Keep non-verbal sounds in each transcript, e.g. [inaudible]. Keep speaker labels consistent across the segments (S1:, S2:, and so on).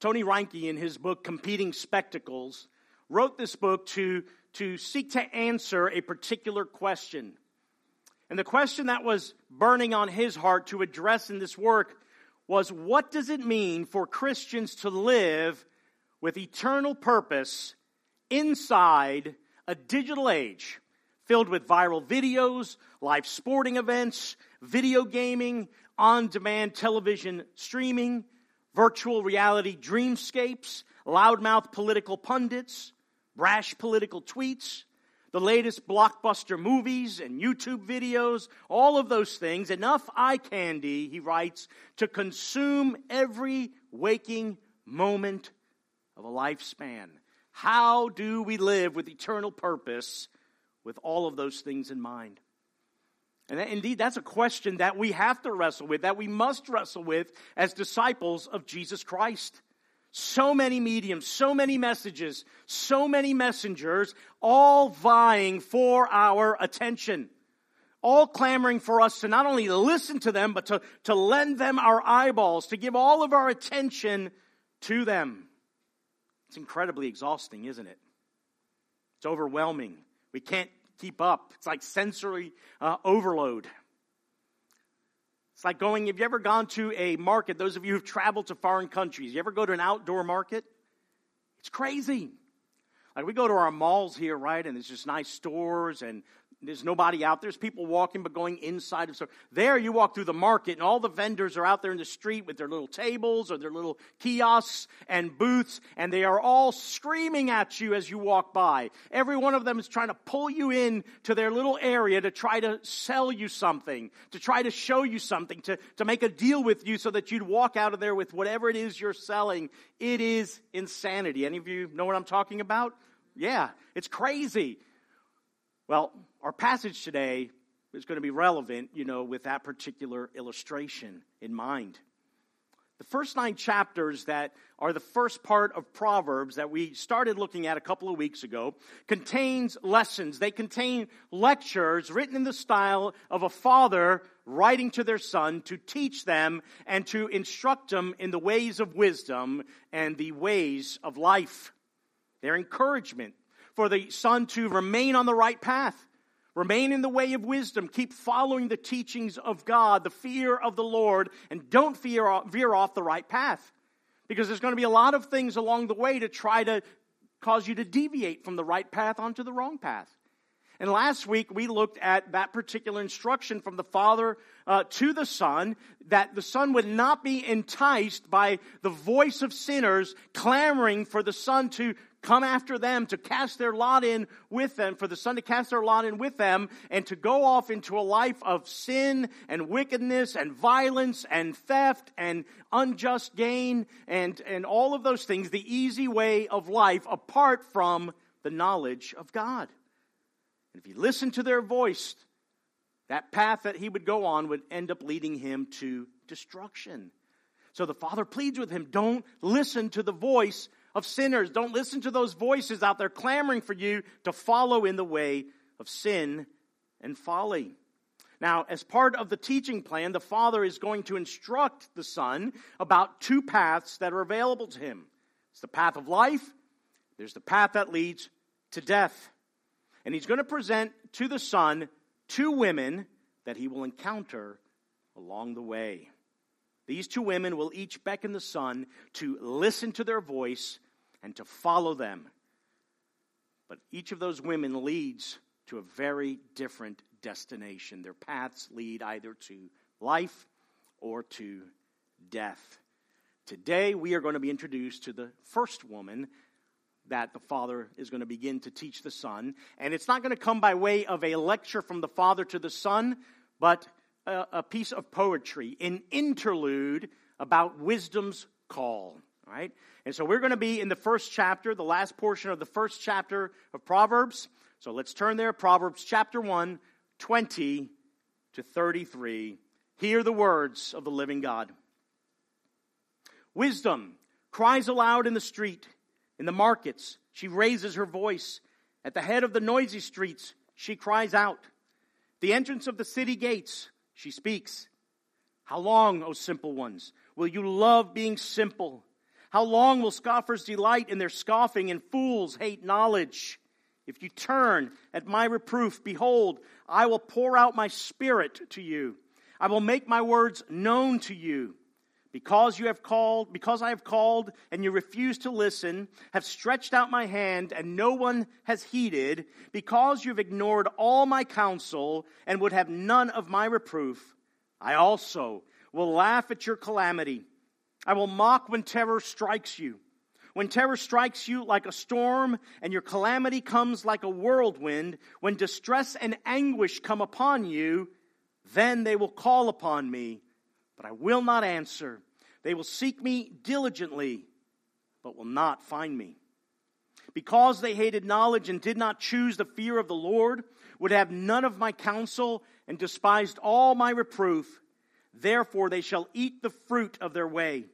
S1: Tony Reinke, in his book Competing Spectacles, wrote this book to, to seek to answer a particular question. And the question that was burning on his heart to address in this work was what does it mean for Christians to live with eternal purpose inside a digital age filled with viral videos, live sporting events, video gaming, on demand television streaming, virtual reality dreamscapes, loudmouth political pundits, brash political tweets, the latest blockbuster movies and YouTube videos, all of those things, enough eye candy, he writes, to consume every waking moment of a lifespan. How do we live with eternal purpose with all of those things in mind? And indeed, that's a question that we have to wrestle with, that we must wrestle with as disciples of Jesus Christ. So many mediums, so many messages, so many messengers, all vying for our attention. All clamoring for us to not only listen to them, but to, to lend them our eyeballs, to give all of our attention to them. It's incredibly exhausting, isn't it? It's overwhelming. We can't keep up. It's like sensory uh, overload. It's like going, have you ever gone to a market? Those of you who've traveled to foreign countries, you ever go to an outdoor market? It's crazy. Like we go to our malls here, right? And there's just nice stores and there's nobody out. There. There's people walking, but going inside of store. There, you walk through the market, and all the vendors are out there in the street with their little tables or their little kiosks and booths, and they are all screaming at you as you walk by. Every one of them is trying to pull you in to their little area to try to sell you something, to try to show you something, to, to make a deal with you so that you'd walk out of there with whatever it is you're selling. It is insanity. Any of you know what I'm talking about? Yeah, it's crazy. Well, our passage today is going to be relevant, you know, with that particular illustration in mind. The first nine chapters that are the first part of Proverbs that we started looking at a couple of weeks ago contains lessons. They contain lectures written in the style of a father writing to their son to teach them and to instruct them in the ways of wisdom and the ways of life. Their encouragement for the son to remain on the right path. Remain in the way of wisdom. Keep following the teachings of God, the fear of the Lord, and don't veer off the right path. Because there's going to be a lot of things along the way to try to cause you to deviate from the right path onto the wrong path. And last week we looked at that particular instruction from the Father uh, to the Son that the Son would not be enticed by the voice of sinners clamoring for the Son to come after them, to cast their lot in with them, for the Son to cast their lot in with them, and to go off into a life of sin and wickedness and violence and theft and unjust gain and, and all of those things, the easy way of life apart from the knowledge of God. And if he listened to their voice, that path that he would go on would end up leading him to destruction. So the father pleads with him, don't listen to the voice of sinners. Don't listen to those voices out there clamoring for you to follow in the way of sin and folly. Now, as part of the teaching plan, the father is going to instruct the son about two paths that are available to him. It's the path of life, there's the path that leads to death. And he's going to present to the son two women that he will encounter along the way. These two women will each beckon the son to listen to their voice and to follow them. But each of those women leads to a very different destination. Their paths lead either to life or to death. Today, we are going to be introduced to the first woman that the father is going to begin to teach the son. And it's not going to come by way of a lecture from the father to the son, but a, piece of poetry, an interlude about wisdom's call. Right? And so we're going to be in the first chapter, the last portion of the first chapter of Proverbs. So let's turn there. Proverbs chapter 1, 20 to 33. Hear the words of the living God. Wisdom cries aloud in the street, in the markets. She raises her voice. At the head of the noisy streets, she cries out. The entrance of the city gates, she speaks. How long, O simple ones, will you love being simple? How long will scoffers delight in their scoffing and fools hate knowledge? If you turn at my reproof, behold, I will pour out my spirit to you. I will make my words known to you. Because you have called, because I have called and you refuse to listen, have stretched out my hand and no one has heeded, because you have ignored all my counsel and would have none of my reproof, I also will laugh at your calamity. I will mock when terror strikes you. When terror strikes you like a storm and your calamity comes like a whirlwind, when distress and anguish come upon you, then they will call upon me, but I will not answer. They will seek me diligently, but will not find me. Because they hated knowledge and did not choose the fear of the Lord, would have none of my counsel, and despised all my reproof, therefore they shall eat the fruit of their way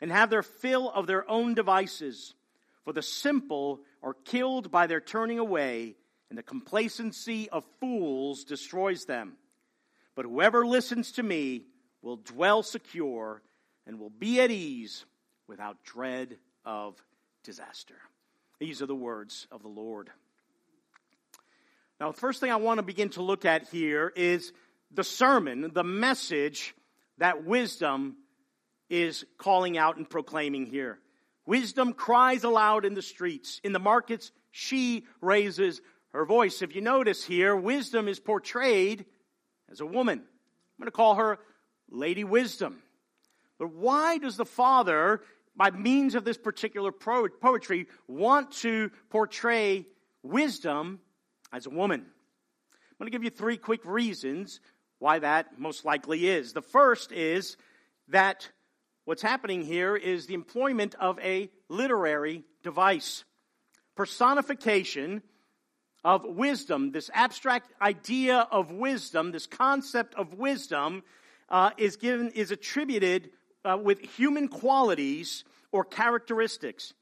S1: and have their fill of their own devices. For the simple are killed by their turning away, and the complacency of fools destroys them. But whoever listens to me will dwell secure and will be at ease without dread of disaster. These are the words of the Lord. Now, the first thing I want to begin to look at here is the sermon, the message that wisdom is calling out and proclaiming here. Wisdom cries aloud in the streets. In the markets, she raises her voice. If you notice here, wisdom is portrayed as a woman. I'm going to call her Lady Wisdom. But why does the Father, by means of this particular poetry, want to portray wisdom as a woman? I'm going to give you three quick reasons why that most likely is. The first is that What's happening here is the employment of a literary device. Personification of wisdom, this abstract idea of wisdom, this concept of wisdom, uh, is given, is attributed uh, with human qualities or characteristics.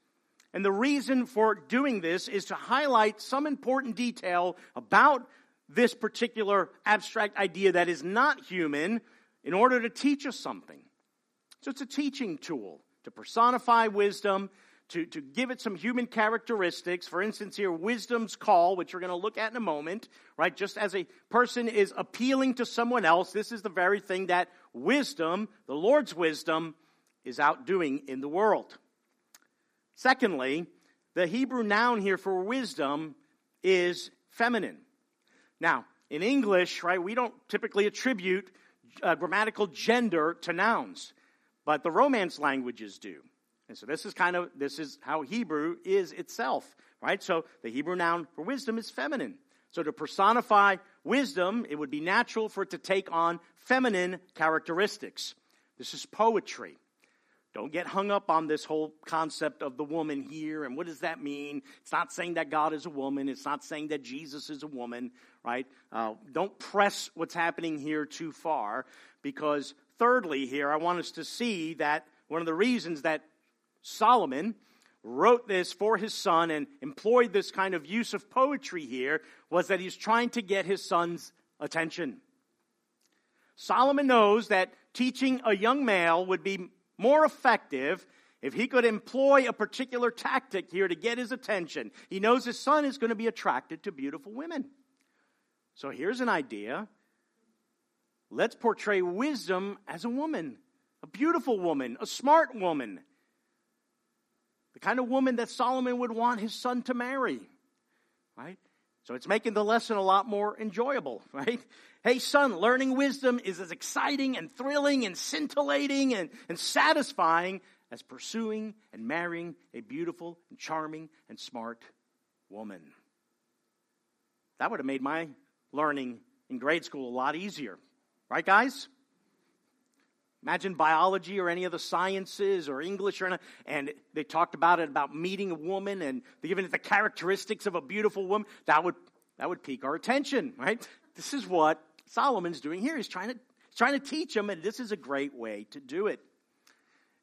S1: And the reason for doing this is to highlight some important detail about this particular abstract idea that is not human in order to teach us something. So it's a teaching tool to personify wisdom, to, to give it some human characteristics. For instance, here, wisdom's call, which we're going to look at in a moment, right? Just as a person is appealing to someone else, this is the very thing that wisdom, the Lord's wisdom, is out doing in the world. Secondly, the Hebrew noun here for wisdom is feminine. Now, in English, right, we don't typically attribute uh, grammatical gender to nouns but the Romance languages do. And so this is kind of this is how Hebrew is itself, right? So the Hebrew noun for wisdom is feminine. So to personify wisdom, it would be natural for it to take on feminine characteristics. This is poetry. Don't get hung up on this whole concept of the woman here and what does that mean? It's not saying that God is a woman. It's not saying that Jesus is a woman, right? Uh, don't press what's happening here too far because thirdly, here, I want us to see that one of the reasons that Solomon wrote this for his son and employed this kind of use of poetry here was that he's trying to get his son's attention. Solomon knows that teaching a young male would be more effective if he could employ a particular tactic here to get his attention. He knows his son is going to be attracted to beautiful women. So here's an idea Let's portray wisdom as a woman, a beautiful woman, a smart woman, the kind of woman that Solomon would want his son to marry, right? So it's making the lesson a lot more enjoyable, [laughs] right? Hey, son, learning wisdom is as exciting and thrilling and scintillating and, and satisfying as pursuing and marrying a beautiful and charming and smart woman. That would have made my learning in grade school a lot easier. Right, guys? Imagine biology or any of the sciences or English or anything, and they talked about it about meeting a woman and giving it the characteristics of a beautiful woman. That would that would pique our attention, right? This is what Solomon's doing here. He's trying to he's trying to teach them, and this is a great way to do it.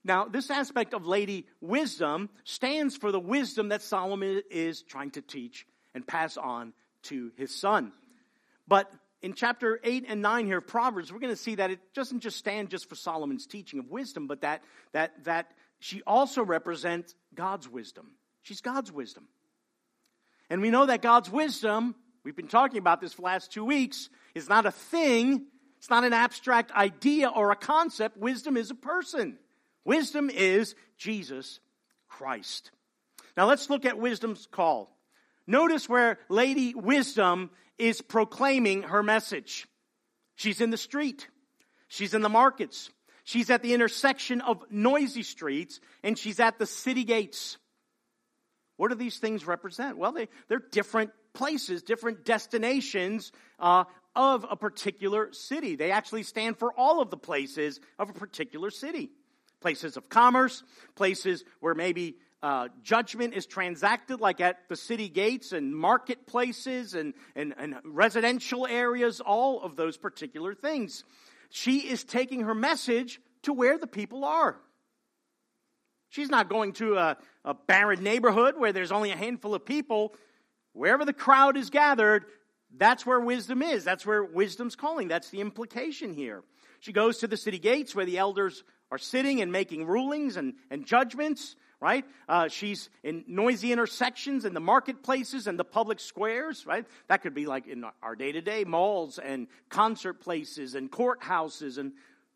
S1: Now, this aspect of Lady Wisdom stands for the wisdom that Solomon is trying to teach and pass on to his son. But in chapter 8 and 9 here of Proverbs, we're going to see that it doesn't just stand just for Solomon's teaching of wisdom, but that, that, that she also represents God's wisdom. She's God's wisdom. And we know that God's wisdom, we've been talking about this for the last two weeks, is not a thing, it's not an abstract idea or a concept. Wisdom is a person. Wisdom is Jesus Christ. Now let's look at wisdom's call. Notice where Lady Wisdom is proclaiming her message. She's in the street. She's in the markets. She's at the intersection of noisy streets and she's at the city gates. What do these things represent? Well, they, they're different places, different destinations uh, of a particular city. They actually stand for all of the places of a particular city. Places of commerce, places where maybe uh, judgment is transacted, like at the city gates and marketplaces and, and, and residential areas, all of those particular things. She is taking her message to where the people are. She's not going to a, a barren neighborhood where there's only a handful of people. Wherever the crowd is gathered, that's where wisdom is. That's where wisdom's calling. That's the implication here. She goes to the city gates where the elders are sitting and making rulings and, and judgments, right? Uh, she's in noisy intersections in the marketplaces and the public squares, right? That could be like in our day to day malls and concert places and courthouses and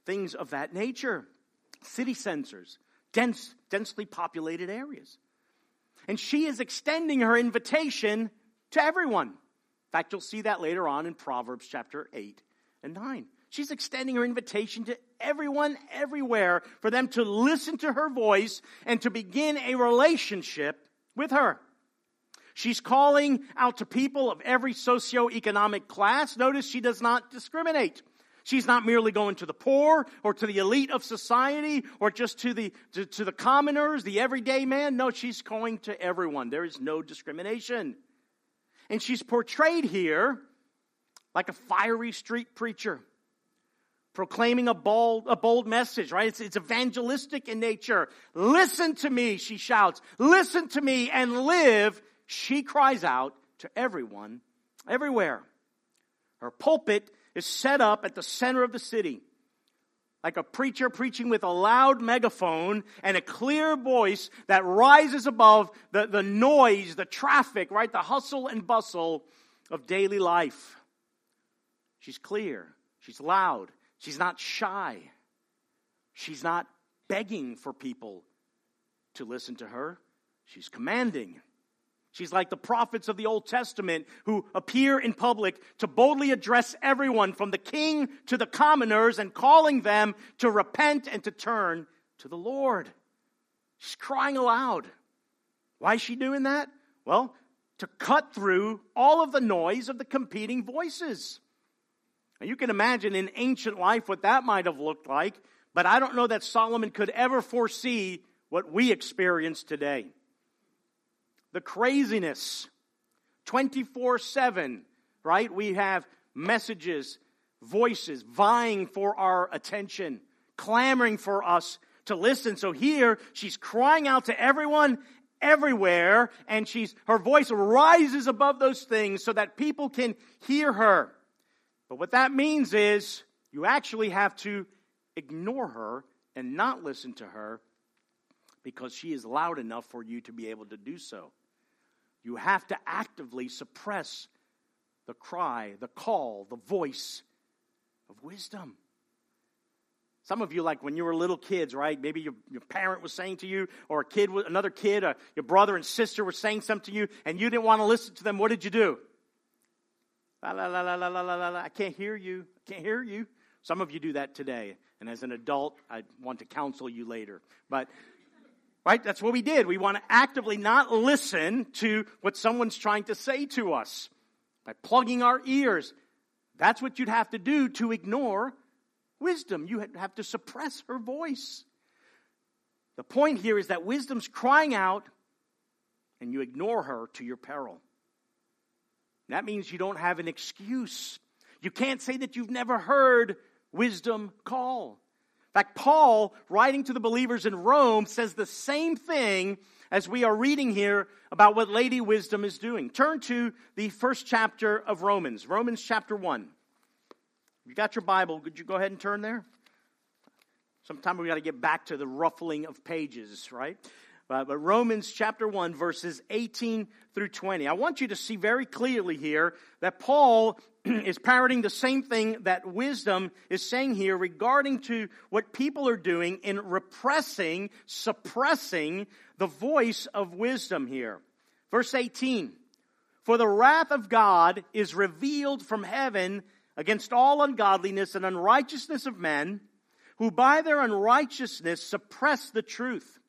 S1: things of that nature. City centers, dense, densely populated areas. And she is extending her invitation to everyone. In fact, you'll see that later on in Proverbs chapter 8 and 9. She's extending her invitation to everyone, everywhere, for them to listen to her voice and to begin a relationship with her. She's calling out to people of every socioeconomic class. Notice she does not discriminate. She's not merely going to the poor or to the elite of society or just to the, to, to the commoners, the everyday man. No, she's going to everyone. There is no discrimination. And she's portrayed here like a fiery street preacher proclaiming a bold, a bold message, right? It's, it's evangelistic in nature. Listen to me, she shouts. Listen to me and live, she cries out to everyone, everywhere. Her pulpit is set up at the center of the city. Like a preacher preaching with a loud megaphone and a clear voice that rises above the, the noise, the traffic, right? The hustle and bustle of daily life. She's clear. She's loud. She's not shy. She's not begging for people to listen to her. She's commanding. She's like the prophets of the Old Testament who appear in public to boldly address everyone from the king to the commoners and calling them to repent and to turn to the Lord. She's crying aloud. Why is she doing that? Well, to cut through all of the noise of the competing voices. Now, you can imagine in ancient life what that might have looked like, but I don't know that Solomon could ever foresee what we experience today. The craziness, 24 7, right? We have messages, voices vying for our attention, clamoring for us to listen. So here she's crying out to everyone everywhere and she's her voice rises above those things so that people can hear her. But what that means is you actually have to ignore her and not listen to her because she is loud enough for you to be able to do so. You have to actively suppress the cry, the call, the voice of wisdom. Some of you, like when you were little kids, right? Maybe your, your parent was saying to you, or a kid, another kid, or your brother and sister were saying something to you, and you didn't want to listen to them. What did you do? La, la, la, la, la, la, la, la. I can't hear you. I can't hear you. Some of you do that today. And as an adult, I want to counsel you later. But, right, that's what we did. We want to actively not listen to what someone's trying to say to us by plugging our ears. That's what you'd have to do to ignore wisdom. You have to suppress her voice. The point here is that wisdom's crying out and you ignore her to your peril. That means you don't have an excuse. You can't say that you've never heard wisdom call. In fact, Paul, writing to the believers in Rome, says the same thing as we are reading here about what Lady Wisdom is doing. Turn to the first chapter of Romans, Romans chapter 1. You got your Bible, could you go ahead and turn there? Sometime we got to get back to the ruffling of pages, right? Uh, but Romans chapter 1, verses 18 through 20. I want you to see very clearly here that Paul [clears throat] is parroting the same thing that wisdom is saying here regarding to what people are doing in repressing, suppressing the voice of wisdom here. Verse 18. For the wrath of God is revealed from heaven against all ungodliness and unrighteousness of men, who by their unrighteousness suppress the truth.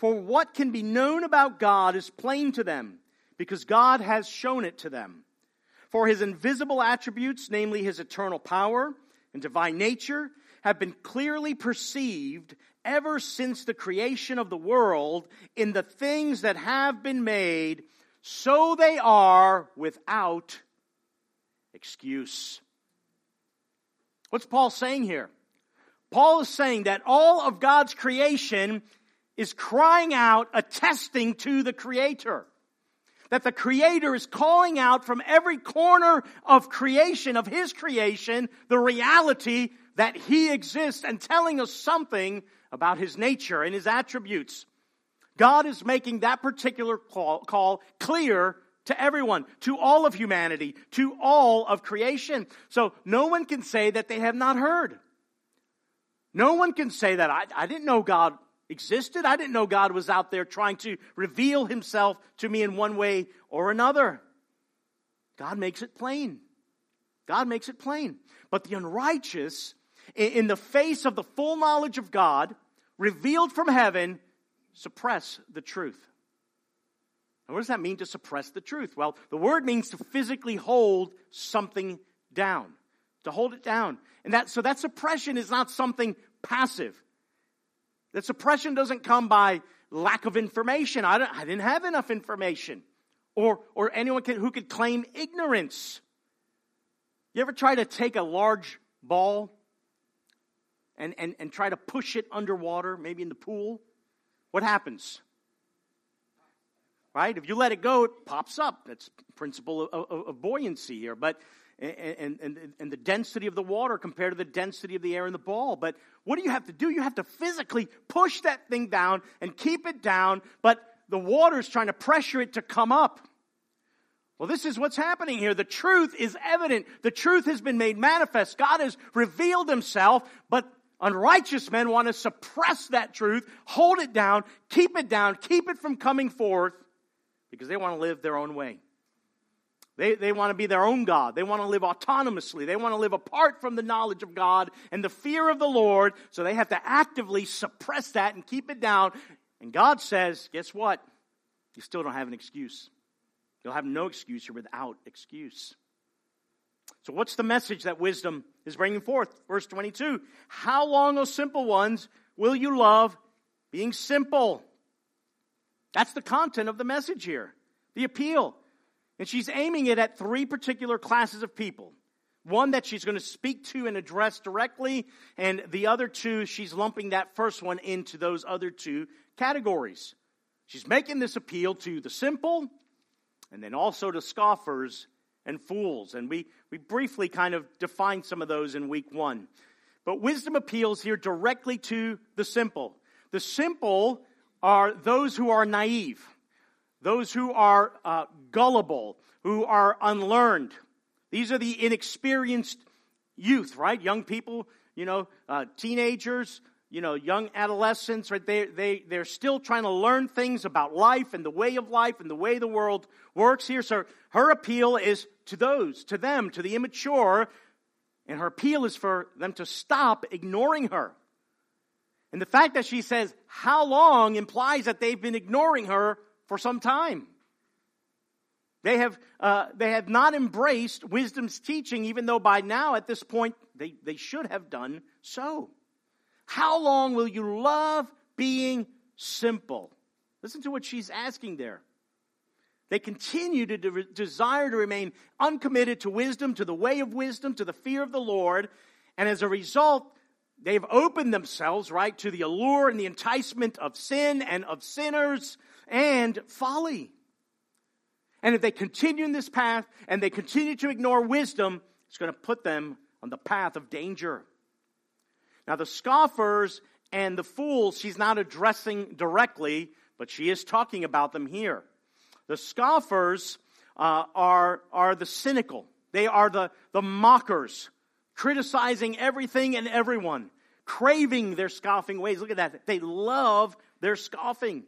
S1: For what can be known about God is plain to them, because God has shown it to them. For his invisible attributes, namely his eternal power and divine nature, have been clearly perceived ever since the creation of the world in the things that have been made, so they are without excuse. What's Paul saying here? Paul is saying that all of God's creation is crying out, attesting to the Creator. That the Creator is calling out from every corner of creation, of His creation, the reality that He exists and telling us something about His nature and His attributes. God is making that particular call, call clear to everyone, to all of humanity, to all of creation. So no one can say that they have not heard. No one can say that I, I didn't know God existed. I didn't know God was out there trying to reveal himself to me in one way or another. God makes it plain. God makes it plain. But the unrighteous, in the face of the full knowledge of God, revealed from heaven, suppress the truth. And what does that mean to suppress the truth? Well, the word means to physically hold something down, to hold it down. And that, so that suppression is not something passive. That suppression doesn't come by lack of information. I, I didn't have enough information. Or, or anyone can, who could claim ignorance. You ever try to take a large ball and, and, and try to push it underwater, maybe in the pool? What happens? Right? If you let it go, it pops up. That's principle of, of, of buoyancy here. But and, and, and the density of the water compared to the density of the air in the ball. But what do you have to do? You have to physically push that thing down and keep it down, but the water is trying to pressure it to come up. Well, this is what's happening here. The truth is evident. The truth has been made manifest. God has revealed himself, but unrighteous men want to suppress that truth, hold it down, keep it down, keep it from coming forth because they want to live their own way. They, they want to be their own God. They want to live autonomously. They want to live apart from the knowledge of God and the fear of the Lord. So they have to actively suppress that and keep it down. And God says, guess what? You still don't have an excuse. You'll have no excuse. You're without excuse. So, what's the message that wisdom is bringing forth? Verse 22 How long, O simple ones, will you love being simple? That's the content of the message here, the appeal. And she's aiming it at three particular classes of people. One that she's going to speak to and address directly, and the other two, she's lumping that first one into those other two categories. She's making this appeal to the simple, and then also to scoffers and fools. And we, we briefly kind of defined some of those in week one. But wisdom appeals here directly to the simple. The simple are those who are naive those who are uh, gullible, who are unlearned. These are the inexperienced youth, right? Young people, you know, uh, teenagers, you know, young adolescents, right? They, they, they're still trying to learn things about life and the way of life and the way the world works here. So her appeal is to those, to them, to the immature, and her appeal is for them to stop ignoring her. And the fact that she says, how long implies that they've been ignoring her for some time. They have, uh, they have not embraced wisdom's teaching, even though by now, at this point, they, they should have done so. How long will you love being simple? Listen to what she's asking there. They continue to de- desire to remain uncommitted to wisdom, to the way of wisdom, to the fear of the Lord. And as a result, they've opened themselves, right, to the allure and the enticement of sin and of sinners and folly. And if they continue in this path and they continue to ignore wisdom, it's going to put them on the path of danger. Now, the scoffers And the fools, she's not addressing directly, but she is talking about them here. The scoffers uh, are, are the cynical, they are the, the mockers, criticizing everything and everyone, craving their scoffing ways. Look at that. They love their scoffing,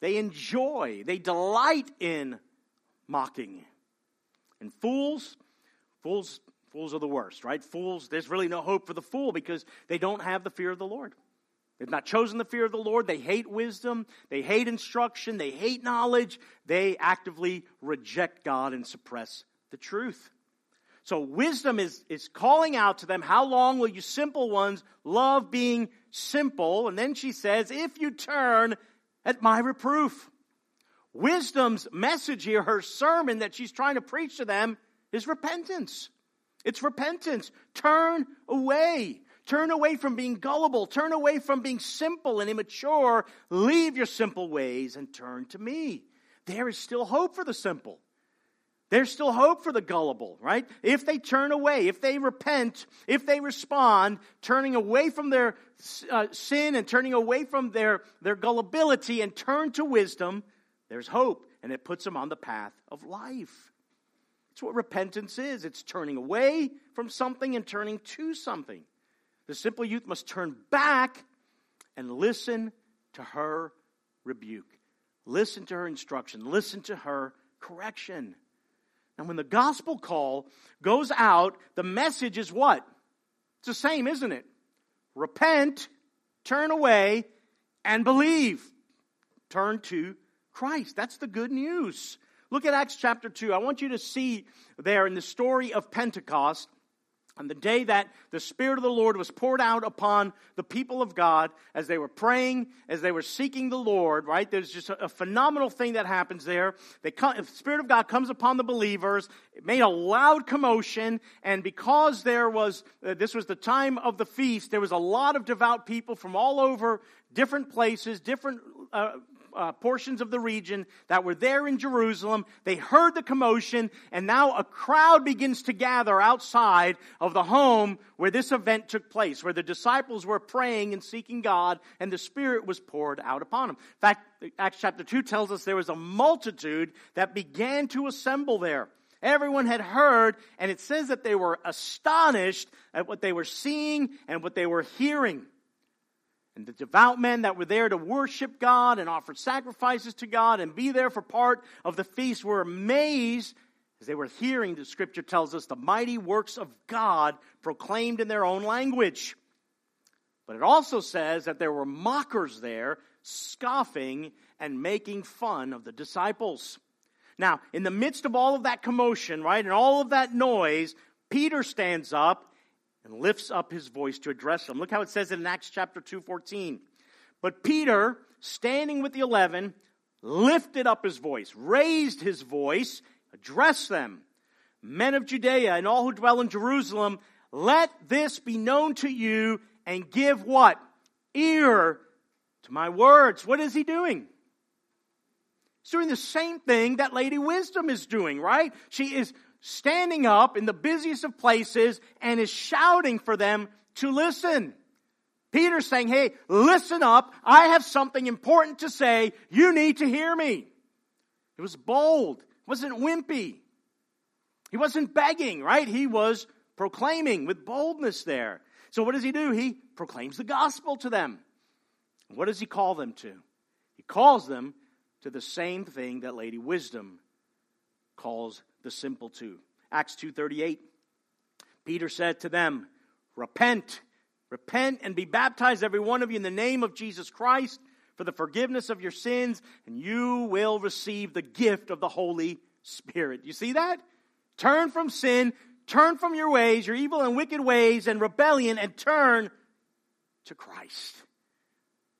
S1: they enjoy, they delight in mocking. And fools, fools Fools are the worst, right? Fools, there's really no hope for the fool because they don't have the fear of the Lord. They've not chosen the fear of the Lord. They hate wisdom. They hate instruction. They hate knowledge. They actively reject God and suppress the truth. So wisdom is, is calling out to them, how long will you simple ones love being simple? And then she says, if you turn at my reproof. Wisdom's message here, her sermon that she's trying to preach to them is repentance. It's repentance. Turn away. Turn away from being gullible. Turn away from being simple and immature. Leave your simple ways and turn to me. There is still hope for the simple. There's still hope for the gullible, right? If they turn away, if they repent, if they respond, turning away from their uh, sin and turning away from their, their gullibility and turn to wisdom, there's hope and it puts them on the path of life. It's what repentance is it's turning away from something and turning to something. The simple youth must turn back and listen to her rebuke. Listen to her instruction. Listen to her correction. And when the gospel call goes out, the message is what? It's the same, isn't it? Repent, turn away, and believe. Turn to Christ. That's the good news. Look at Acts chapter 2. I want you to see there in the story of Pentecost, on the day that the Spirit of the Lord was poured out upon the people of God as they were praying, as they were seeking the Lord, right? There's just a, phenomenal thing that happens there. Come, the Spirit of God comes upon the believers. It made a loud commotion, and because there was, uh, this was the time of the feast, there was a lot of devout people from all over different places, different uh, uh, portions of the region that were there in Jerusalem. They heard the commotion, and now a crowd begins to gather outside of the home where this event took place, where the disciples were praying and seeking God, and the Spirit was poured out upon them. In fact, Acts chapter 2 tells us there was a multitude that began to assemble there. Everyone had heard, and it says that they were astonished at what they were seeing and what they were hearing. And the devout men that were there to worship God and offer sacrifices to God and be there for part of the feast were amazed as they were hearing, the scripture tells us, the mighty works of God proclaimed in their own language. But it also says that there were mockers there, scoffing and making fun of the disciples. Now, in the midst of all of that commotion, right, and all of that noise, Peter stands up and lifts up his voice to address them. Look how it says it in Acts chapter 2, 14. But Peter, standing with the eleven, lifted up his voice, raised his voice, addressed them. Men of Judea and all who dwell in Jerusalem, let this be known to you and give what? Ear to my words. What is he doing? He's doing the same thing that Lady Wisdom is doing, right? She is standing up in the busiest of places and is shouting for them to listen. Peter's saying, Hey, listen up. I have something important to say. You need to hear me. It was bold. It wasn't wimpy. He wasn't begging, right? He was proclaiming with boldness there. So what does he do? He proclaims the gospel to them. What does he call them to? He calls them to the same thing that Lady Wisdom calls the simple to. Acts 2:38. Peter said to them, "Repent, repent and be baptized every one of you in the name of Jesus Christ for the forgiveness of your sins, and you will receive the gift of the Holy Spirit." You see that? Turn from sin, turn from your ways, your evil and wicked ways and rebellion and turn to Christ.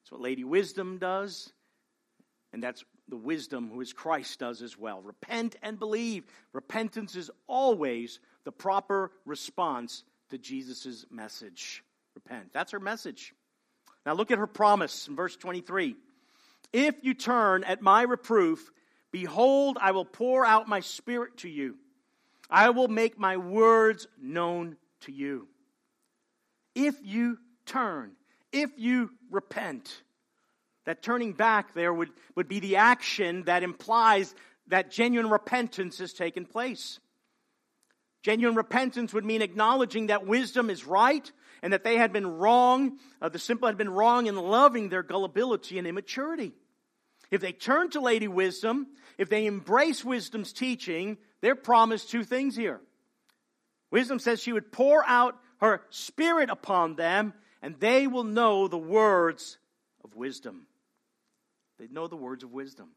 S1: That's what Lady Wisdom does, and that's the wisdom who is Christ does as well. Repent and believe. Repentance is always the proper response to Jesus' message. Repent. That's her message. Now look at her promise in verse 23. If you turn at my reproof, behold, I will pour out my spirit to you. I will make my words known to you. If you turn if you repent. That turning back there would, would be the action that implies that genuine repentance has taken place. Genuine repentance would mean acknowledging that wisdom is right and that they had been wrong, uh, the simple had been wrong in loving their gullibility and immaturity. If they turn to Lady Wisdom, if they embrace wisdom's teaching, they're promised two things here. Wisdom says she would pour out her spirit upon them, and they will know the words of wisdom. They know the words of wisdom.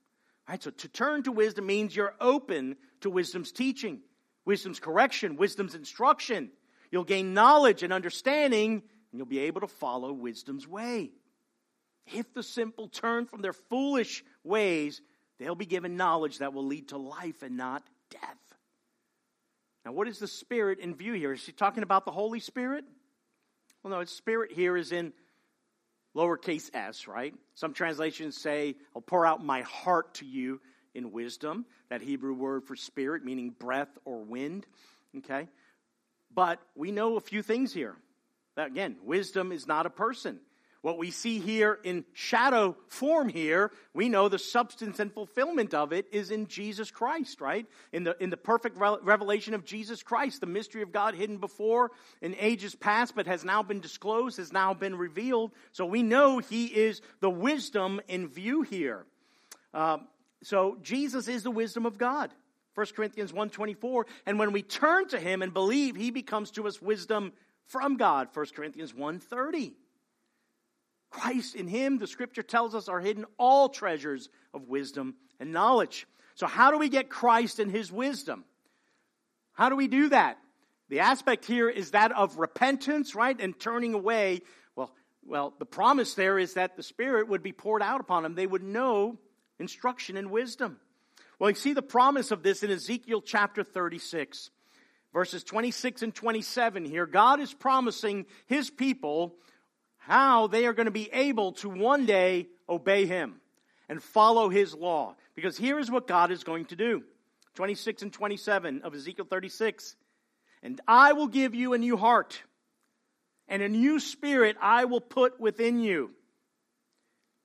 S1: Right? So to turn to wisdom means you're open to wisdom's teaching, wisdom's correction, wisdom's instruction. You'll gain knowledge and understanding, and you'll be able to follow wisdom's way. If the simple turn from their foolish ways, they'll be given knowledge that will lead to life and not death. Now, what is the Spirit in view here? Is he talking about the Holy Spirit? Well, no, His Spirit here is in lowercase s, right? Some translations say, I'll pour out my heart to you in wisdom. That Hebrew word for spirit, meaning breath or wind. Okay? But we know a few things here. That, Again, wisdom is not a person. What we see here in shadow form here, we know the substance and fulfillment of it is in Jesus Christ, right? In the, in the perfect revelation of Jesus Christ, the mystery of God hidden before in ages past, but has now been disclosed, has now been revealed. So we know he is the wisdom in view here. Um, so Jesus is the wisdom of God. 1 Corinthians 1.24, and when we turn to him and believe, he becomes to us wisdom from God. 1 Corinthians 1.30. Christ in him, the scripture tells us, are hidden all treasures of wisdom and knowledge. So, how do we get Christ and his wisdom? How do we do that? The aspect here is that of repentance, right? And turning away. Well, well, the promise there is that the Spirit would be poured out upon them. They would know instruction and wisdom. Well, you see the promise of this in Ezekiel chapter 36, verses 26 and 27 here. God is promising his people how they are going to be able to one day obey him and follow his law. Because here is what God is going to do 26 and 27 of Ezekiel 36. And I will give you a new heart, and a new spirit I will put within you.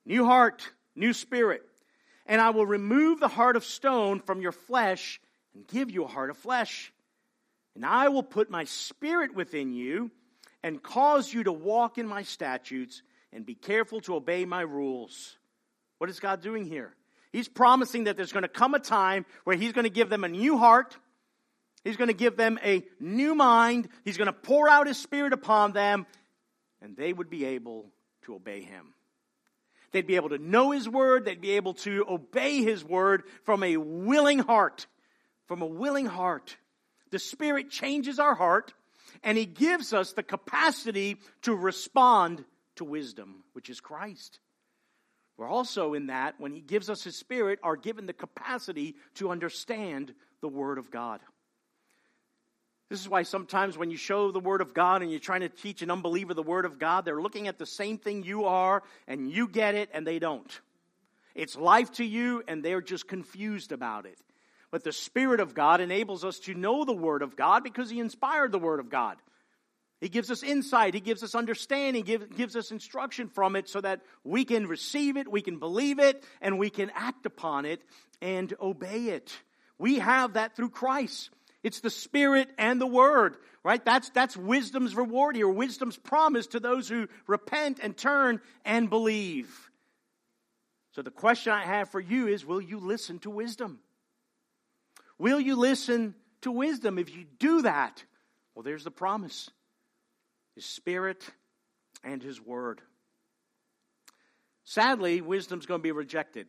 S1: New heart, new spirit. And I will remove the heart of stone from your flesh and give you a heart of flesh. And I will put my spirit within you and cause you to walk in my statutes and be careful to obey my rules. What is God doing here? He's promising that there's going to come a time where He's going to give them a new heart. He's going to give them a new mind. He's going to pour out His Spirit upon them, and they would be able to obey Him. They'd be able to know His Word. They'd be able to obey His Word from a willing heart. From a willing heart. The Spirit changes our heart and He gives us the capacity to respond to wisdom, which is Christ. We're also in that, when He gives us His Spirit, are given the capacity to understand the Word of God. This is why sometimes when you show the Word of God and you're trying to teach an unbeliever the Word of God, they're looking at the same thing you are, and you get it, and they don't. It's life to you, and they're just confused about it. But the Spirit of God enables us to know the Word of God because He inspired the Word of God. He gives us insight, He gives us understanding, give, gives us instruction from it so that we can receive it, we can believe it, and we can act upon it and obey it. We have that through Christ. It's the Spirit and the Word, right? That's, that's wisdom's reward here, wisdom's promise to those who repent and turn and believe. So the question I have for you is will you listen to wisdom? Will you listen to wisdom? If you do that, well, there's the promise His Spirit and His Word. Sadly, wisdom's going to be rejected.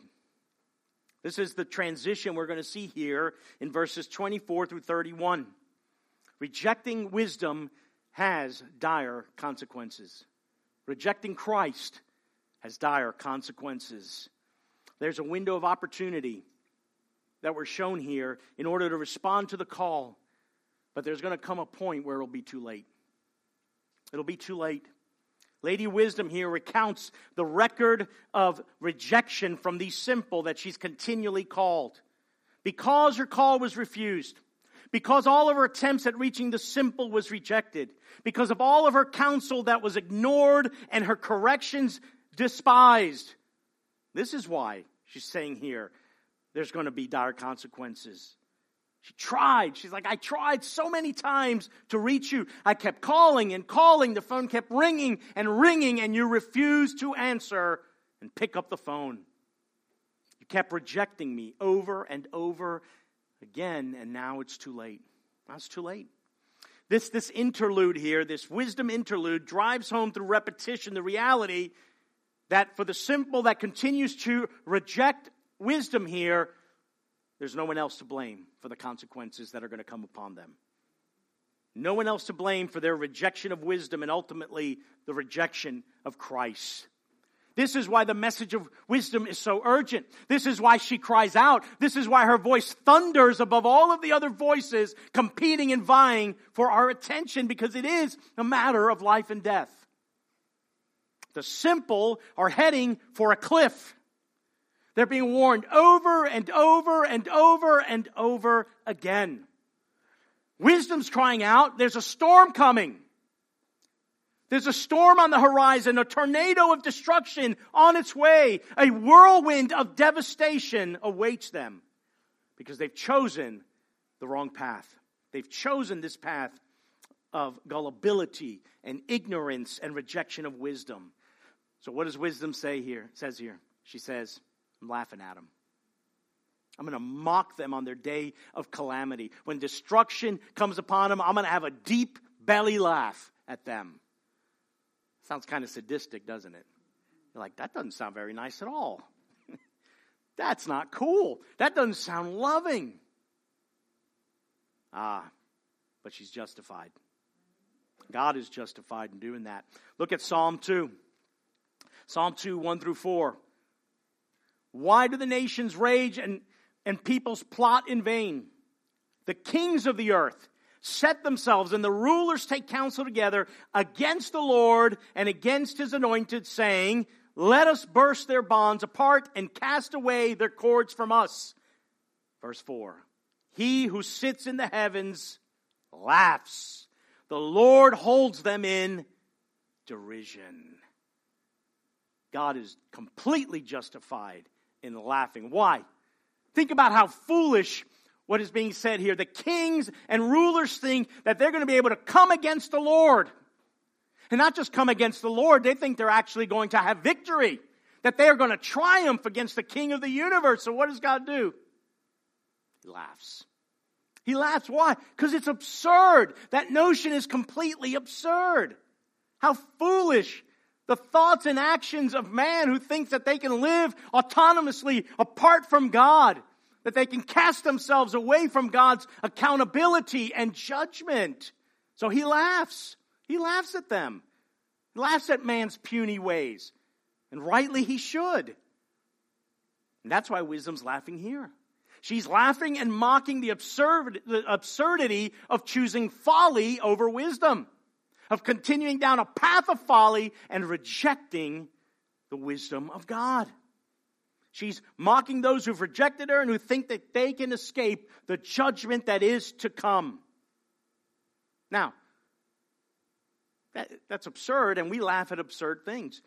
S1: This is the transition we're going to see here in verses 24 through 31. Rejecting wisdom has dire consequences. Rejecting Christ has dire consequences. There's a window of opportunity that were shown here in order to respond to the call. But there's going to come a point where it'll be too late. It'll be too late. Lady Wisdom here recounts the record of rejection from the simple that she's continually called. Because her call was refused, because all of her attempts at reaching the simple was rejected, because of all of her counsel that was ignored and her corrections despised. This is why she's saying here there's going to be dire consequences. She tried. She's like, I tried so many times to reach you. I kept calling and calling. The phone kept ringing and ringing, and you refused to answer and pick up the phone. You kept rejecting me over and over again, and now it's too late. Now it's too late. This, this interlude here, this wisdom interlude, drives home through repetition the reality that for the simple that continues to reject wisdom here, there's no one else to blame for the consequences that are going to come upon them. No one else to blame for their rejection of wisdom and ultimately the rejection of Christ. This is why the message of wisdom is so urgent. This is why she cries out. This is why her voice thunders above all of the other voices competing and vying for our attention because it is a matter of life and death. The simple are heading for a cliff. They're being warned over and over and over and over again. Wisdom's crying out, there's a storm coming. There's a storm on the horizon, a tornado of destruction on its way. A whirlwind of devastation awaits them because they've chosen the wrong path. They've chosen this path of gullibility and ignorance and rejection of wisdom. So what does wisdom say here? It says here. She says, I'm laughing at them. I'm going to mock them on their day of calamity. When destruction comes upon them, I'm going to have a deep belly laugh at them. Sounds kind of sadistic, doesn't it? You're like, that doesn't sound very nice at all. [laughs] That's not cool. That doesn't sound loving. Ah, but she's justified. God is justified in doing that. Look at Psalm 2. Psalm 2, 1 through 4. Why do the nations rage and, and peoples plot in vain? The kings of the earth set themselves and the rulers take counsel together against the Lord and against his anointed, saying, Let us burst their bonds apart and cast away their cords from us. Verse 4 He who sits in the heavens laughs, the Lord holds them in derision. God is completely justified in laughing. Why? Think about how foolish what is being said here. The kings and rulers think that they're going to be able to come against the Lord. And not just come against the Lord, they think they're actually going to have victory. That they are going to triumph against the king of the universe. So what does God do? He laughs. He laughs. Why? Because it's absurd. That notion is completely absurd. How foolish the thoughts and actions of man who thinks that they can live autonomously apart from God, that they can cast themselves away from God's accountability and judgment. So he laughs. He laughs at them. He laughs at man's puny ways. And rightly he should. And that's why wisdom's laughing here. She's laughing and mocking the, absurd, the absurdity of choosing folly over wisdom of continuing down a path of folly and rejecting the wisdom of God. She's mocking those who've rejected her and who think that they can escape the judgment that is to come. Now, that, that's absurd, and we laugh at absurd things.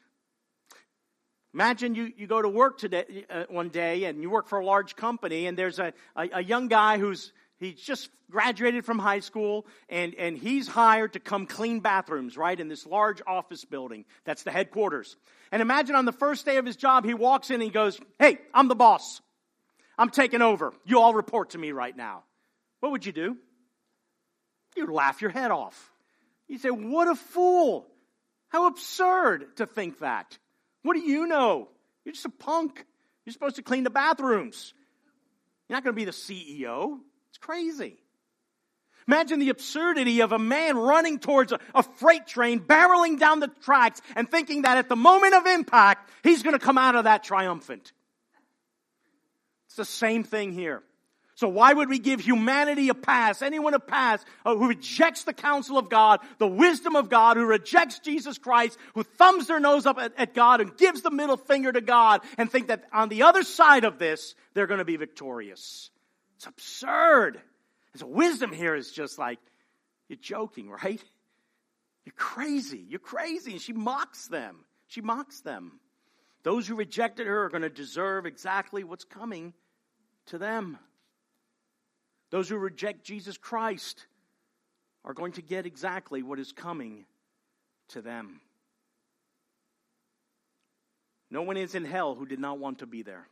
S1: Imagine you, you go to work today, uh, one day and you work for a large company, and there's a, a, a young guy who's He's just graduated from high school and, and he's hired to come clean bathrooms, right, in this large office building. That's the headquarters. And imagine on the first day of his job, he walks in and he goes, Hey, I'm the boss. I'm taking over. You all report to me right now. What would you do? You'd laugh your head off. You'd say, What a fool. How absurd to think that. What do you know? You're just a punk. You're supposed to clean the bathrooms. You're not going to be the CEO. Crazy. Imagine the absurdity of a man running towards a, a, freight train, barreling down the tracks, and thinking that at the moment of impact, he's going to come out of that triumphant. It's the same thing here. So why would we give humanity a pass, anyone a pass, uh, who rejects the counsel of God, the wisdom of God, who rejects Jesus Christ, who thumbs their nose up at, at God and gives the middle finger to God and think that on the other side of this, they're going to be victorious? It's absurd. so wisdom here is just like, you're joking, right? You're crazy. You're crazy. And she mocks them. She mocks them. Those who rejected her are going to deserve exactly what's coming to them. Those who reject Jesus Christ are going to get exactly what is coming to them. No one is in hell who did not want to be there.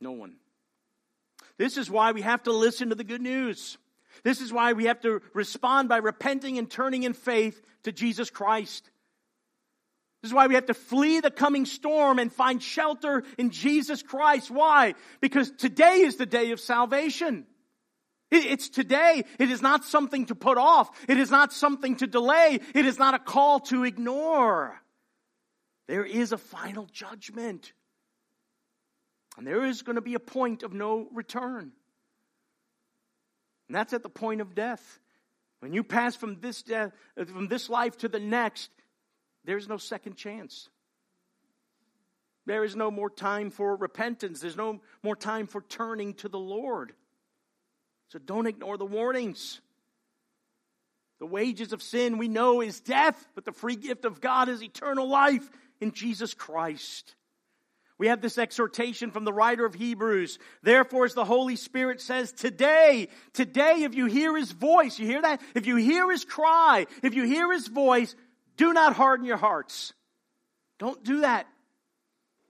S1: No one. This is why we have to listen to the good news. This is why we have to respond by repenting and turning in faith to Jesus Christ. This is why we have to flee the coming storm and find shelter in Jesus Christ. Why? Because today is the day of salvation. It's today. It is not something to put off. It is not something to delay. It is not a call to ignore. There is a final judgment. And there is going to be a point of no return. And that's at the point of death. When you pass from this death, uh, from this life to the next, there's no second chance. There is no more time for repentance. There's no more time for turning to the Lord. So don't ignore the warnings. The wages of sin we know is death, but the free gift of God is eternal life in Jesus Christ. We have this exhortation from the writer of Hebrews. Therefore, as the Holy Spirit says, today, today, if you hear his voice, you hear that? If you hear his cry, if you hear his voice, do not harden your hearts. Don't do that.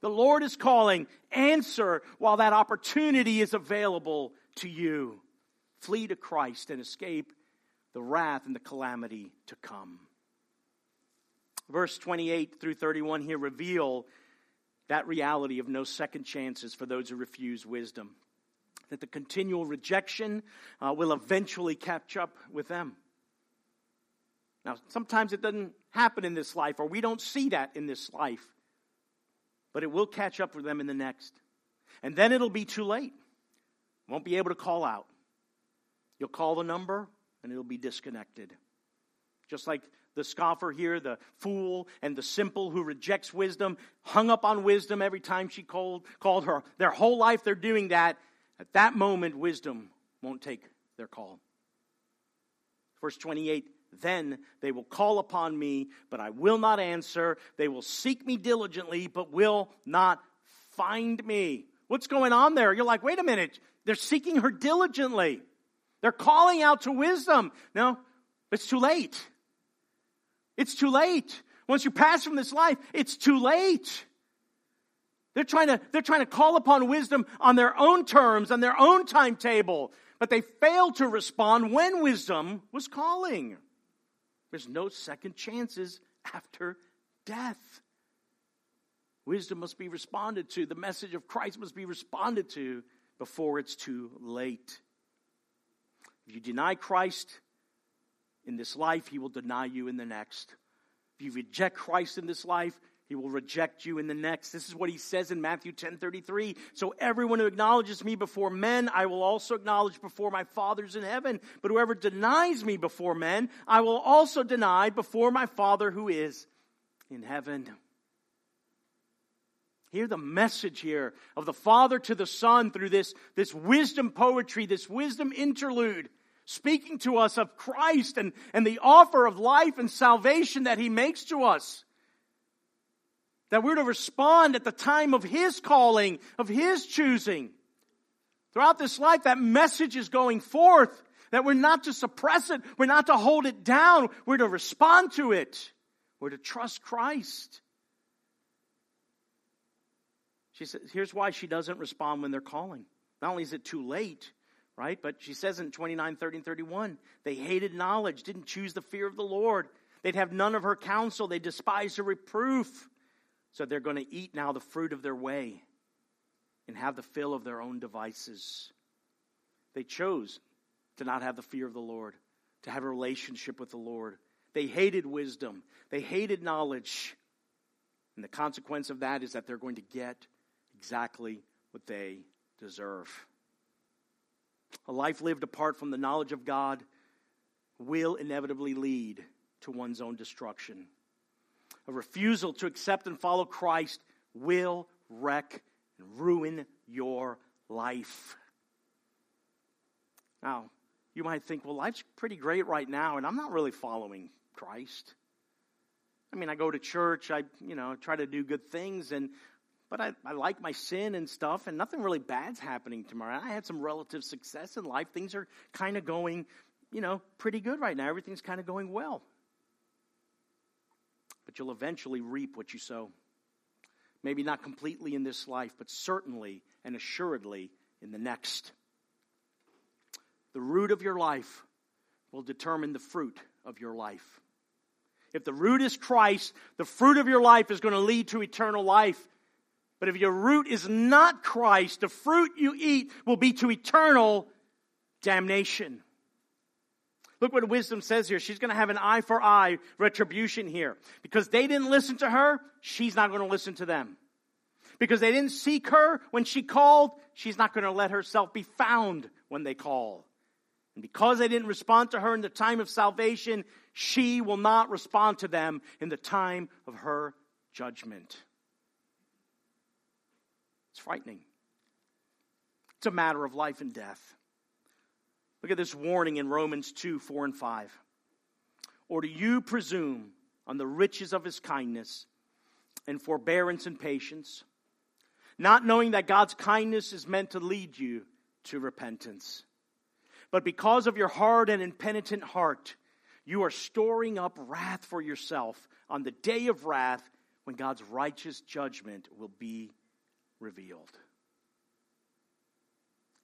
S1: The Lord is calling. Answer while that opportunity is available to you. Flee to Christ and escape the wrath and the calamity to come. Verse 28 through 31 here reveal that reality of no second chances for those who refuse wisdom. That the continual rejection uh, will eventually catch up with them. Now, sometimes it doesn't happen in this life, or we don't see that in this life, but it will catch up with them in the next. And then it'll be too late. Won't be able to call out. You'll call the number, and it'll be disconnected. Just like the scoffer here, the fool, and the simple who rejects wisdom, hung up on wisdom every time she called, called her. Their whole life they're doing that. At that moment, wisdom won't take their call. Verse 28 then they will call upon me, but I will not answer. They will seek me diligently, but will not find me. What's going on there? You're like, wait a minute. They're seeking her diligently. They're calling out to wisdom. No, it's too late. It's too late. Once you pass from this life, it's too late. They're trying to, they're trying to call upon wisdom on their own terms, on their own timetable, but they failed to respond when wisdom was calling. There's no second chances after death. Wisdom must be responded to. The message of Christ must be responded to before it's too late. If you deny Christ in this life, he will deny you in the next. If you reject Christ in this life, he will reject you in the next. This is what he says in Matthew 10 33. So everyone who acknowledges me before men, I will also acknowledge before my Father's in heaven. But whoever denies me before men, I will also deny before my Father who is in heaven. Hear the message here of the Father to the Son through this, this wisdom poetry, this wisdom interlude, speaking to us of Christ and, and the offer of life and salvation that He makes to us. That we're to respond at the time of His calling, of His choosing. Throughout this life, that message is going forth. That we're not to suppress it. We're not to hold it down. We're to respond to it. We're to trust Christ. She says, here's why she doesn't respond when they're calling. Not only is it too late, right? But she says in 29, 30, and 31, they hated knowledge, didn't choose the fear of the Lord. They'd have none of her counsel. They despised her reproof. So they're going to eat now the fruit of their way and have the fill of their own devices. They chose to not have the fear of the Lord, to have a relationship with the Lord. They hated wisdom, they hated knowledge. And the consequence of that is that they're going to get exactly what they deserve. A life lived apart from the knowledge of God will inevitably lead to one's own destruction a refusal to accept and follow Christ will wreck and ruin your life. Now, you might think, well, life's pretty great right now, and I'm not really following Christ. I mean, I go to church, I, you know, try to do good things, and but I, I like my sin and stuff, and nothing really bad's happening tomorrow. I had some relative success in life. Things are kind of going, you know, pretty good right now. Everything's kind of going well. But you'll eventually reap what you sow. Maybe not completely in this life, but certainly and assuredly in the next. The root of your life will determine the fruit of your life. If the root is Christ, the fruit of your life is going to lead to eternal life. But if your root is not Christ, the fruit you eat will be to eternal damnation. Look what wisdom says here. She's going to have an eye for eye retribution here. Because they didn't listen to her, she's not going to listen to them. Because they didn't seek her when she called, she's not going to let herself be found when they call. And because they didn't respond to her in the time of salvation, she will not respond to them in the time of her judgment. It's frightening. It's a matter of life and death. Look at this warning in Romans 2 4 and 5. Or do you presume on the riches of his kindness and forbearance and patience, not knowing that God's kindness is meant to lead you to repentance? But because of your hard and impenitent heart, you are storing up wrath for yourself on the day of wrath when God's righteous judgment will be revealed.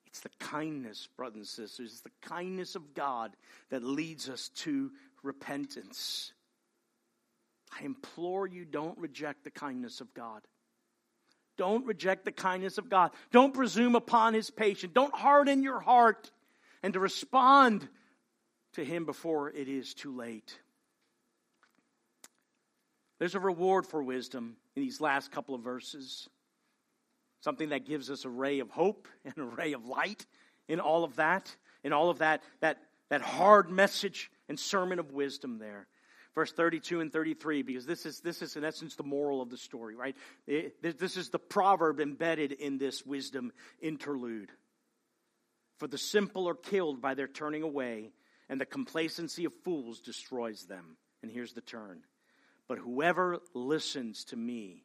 S1: It's the kindness, brothers and sisters, it's the kindness of God that leads us to repentance. I implore you, don't reject the kindness of God. Don't reject the kindness of God. Don't presume upon his patience. Don't harden your heart and to respond to Him before it is too late. There's a reward for wisdom in these last couple of verses. Something that gives us a ray of hope [laughs] and a ray of light in all of that, in all of that, that, that hard message and sermon of wisdom there. Verse 32 and 33, because this is, this is in essence the moral of the story, right? This is the proverb embedded in this wisdom interlude. For the simple are killed by their turning away, and the complacency of fools destroys them. And here's the turn. But whoever listens to me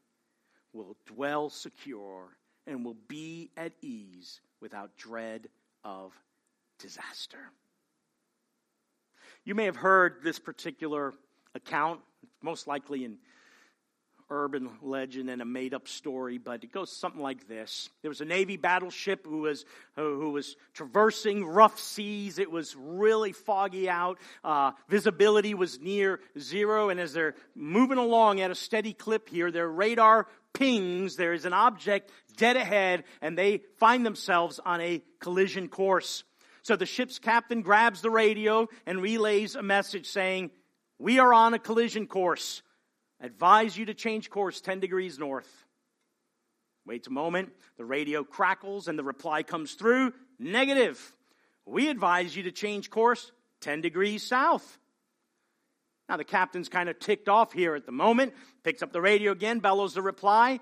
S1: will dwell secure and will be at ease without dread of disaster. You may have heard this particular account, most likely in urban legend and a made up story, but it goes something like this. There was a Navy battleship who was, who was traversing rough seas. It was really foggy out. Uh, visibility was near zero. And as they're moving along at a steady clip here, their radar pings. There is an object dead ahead, and they find themselves on a collision course. So the ship's captain grabs the radio and relays a message saying, We are on a collision course advise you to change course 10 degrees north. Waits a moment, the radio crackles, and the reply comes through negative. We advise you to change course 10 degrees south. Now, the captain's kind of ticked off here at the moment, picks up the radio again, bellows the reply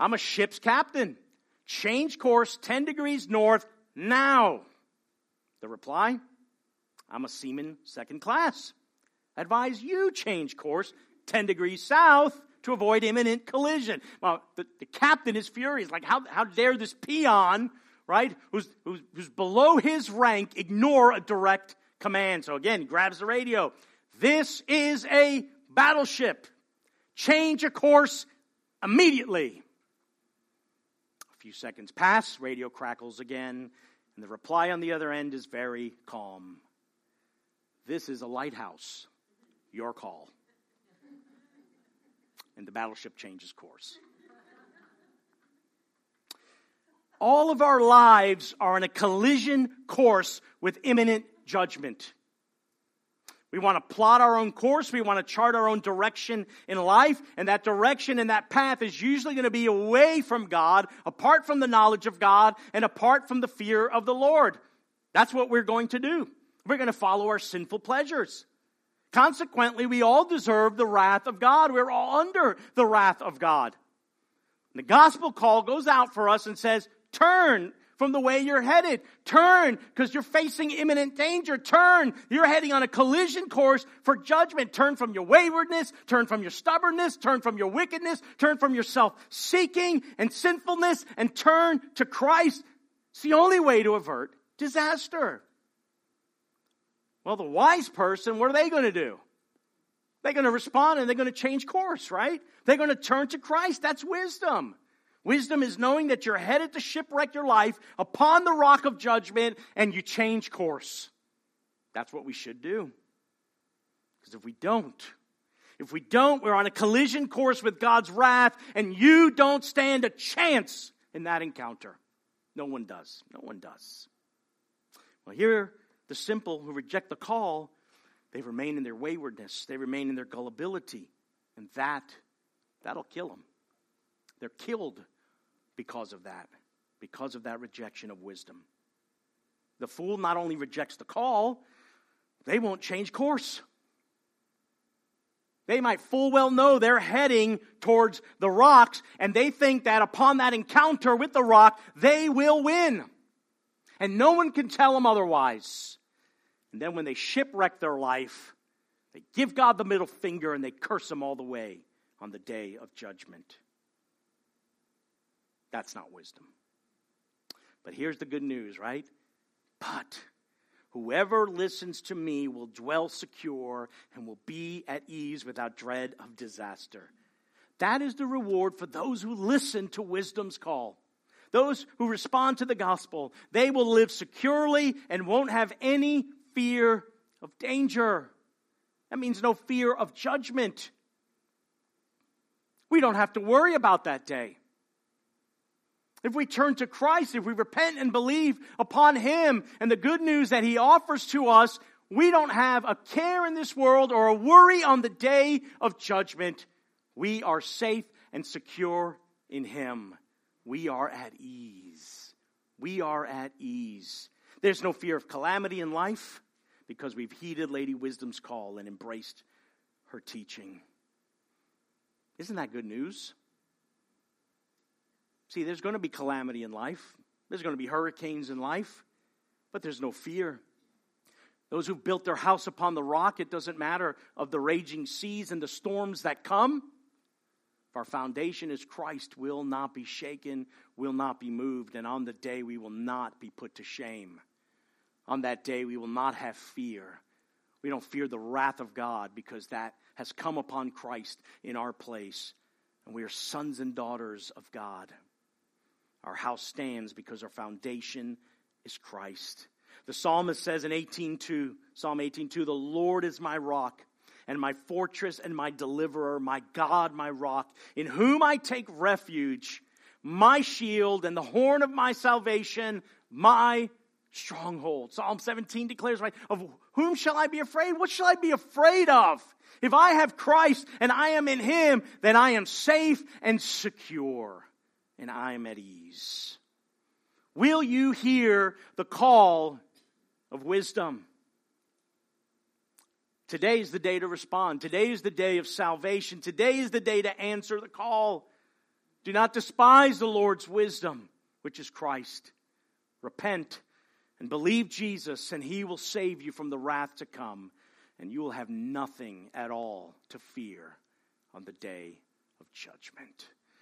S1: I'm a ship's captain. Change course 10 degrees north now. The reply I'm a seaman second class. Advise you change course 10 degrees south to avoid imminent collision. Well, the, the captain is furious. Like, how, how dare this peon, right, who's, who's, who's below his rank, ignore a direct command? So again, grabs the radio. This is a battleship. Change a course immediately. A few seconds pass, radio crackles again, and the reply on the other end is very calm. This is a lighthouse. Your call and the battleship changes course. All of our lives are in a collision course with imminent judgment. We want to plot our own course. We want to chart our own direction in life. And that direction and that path is usually going to be away from God, apart from the knowledge of God, and apart from the fear of the Lord. That's what we're going to do. We're going to follow our sinful pleasures. Consequently, we all deserve the wrath of God. We're all under the wrath of God. The gospel call goes out for us and says, turn from the way you're headed. Turn because you're facing imminent danger. Turn. You're heading on a collision course for judgment. Turn from your waywardness. Turn from your stubbornness. Turn from your wickedness. Turn from your self-seeking and sinfulness and turn to Christ. It's the only way to avert disaster. Well, the wise person, what are they going to do? They're going to respond and they're going to change course, right? They're going to turn to Christ. That's wisdom. Wisdom is knowing that you're headed to shipwreck your life upon the rock of judgment and you change course. That's what we should do. Because if we don't, if we don't, we're on a collision course with God's wrath and you don't stand a chance in that encounter. No one does. No one does. Well, here, the simple who reject the call, they remain in their waywardness, they remain in their gullibility, and that, that'll kill them. They're killed because of that, because of that rejection of wisdom. The fool not only rejects the call, they won't change course. They might full well know they're heading towards the rocks, and they think that upon that encounter with the rock, they will win. And no one can tell them otherwise. And then when they shipwreck their life, they give God the middle finger and they curse him all the way on the day of judgment. That's not wisdom. But here's the good news, right? But whoever listens to me will dwell secure and will be at ease without dread of disaster. That is the reward for those who listen to wisdom's call. Those who respond to the gospel, they will live securely and won't have any fear of danger. That means no fear of judgment. We don't have to worry about that day. If we turn to Christ, if we repent and believe upon Him and the good news that He offers to us, we don't have a care in this world or a worry on the day of judgment. We are safe and secure in Him. We are at ease. We are at ease. There's no fear of calamity in life because we've heeded Lady Wisdom's call and embraced her teaching. Isn't that good news? See, there's going to be calamity in life, there's going to be hurricanes in life, but there's no fear. Those who've built their house upon the rock, it doesn't matter of the raging seas and the storms that come. If our foundation is Christ, will not be shaken, will not be moved, and on the day we will not be put to shame. On that day we will not have fear. We don't fear the wrath of God because that has come upon Christ in our place, and we are sons and daughters of God. Our house stands because our foundation is Christ. The psalmist says in 18:2, Psalm 18:2, "The Lord is my rock and my fortress and my deliverer, my God, my rock, in whom I take refuge, my shield and the horn of my salvation, my stronghold." Psalm 17 declares, right, "Of whom shall I be afraid? What shall I be afraid of? If I have Christ and I am in him, then I am safe and secure." and I am at ease. Will you hear the call of wisdom? Today is the day to respond. Today is the day of salvation. Today is the day to answer the call. Do not despise the Lord's wisdom, which is Christ. Repent and believe Jesus, and he will save you from the wrath to come, and you will have nothing at all to fear on the day of judgment.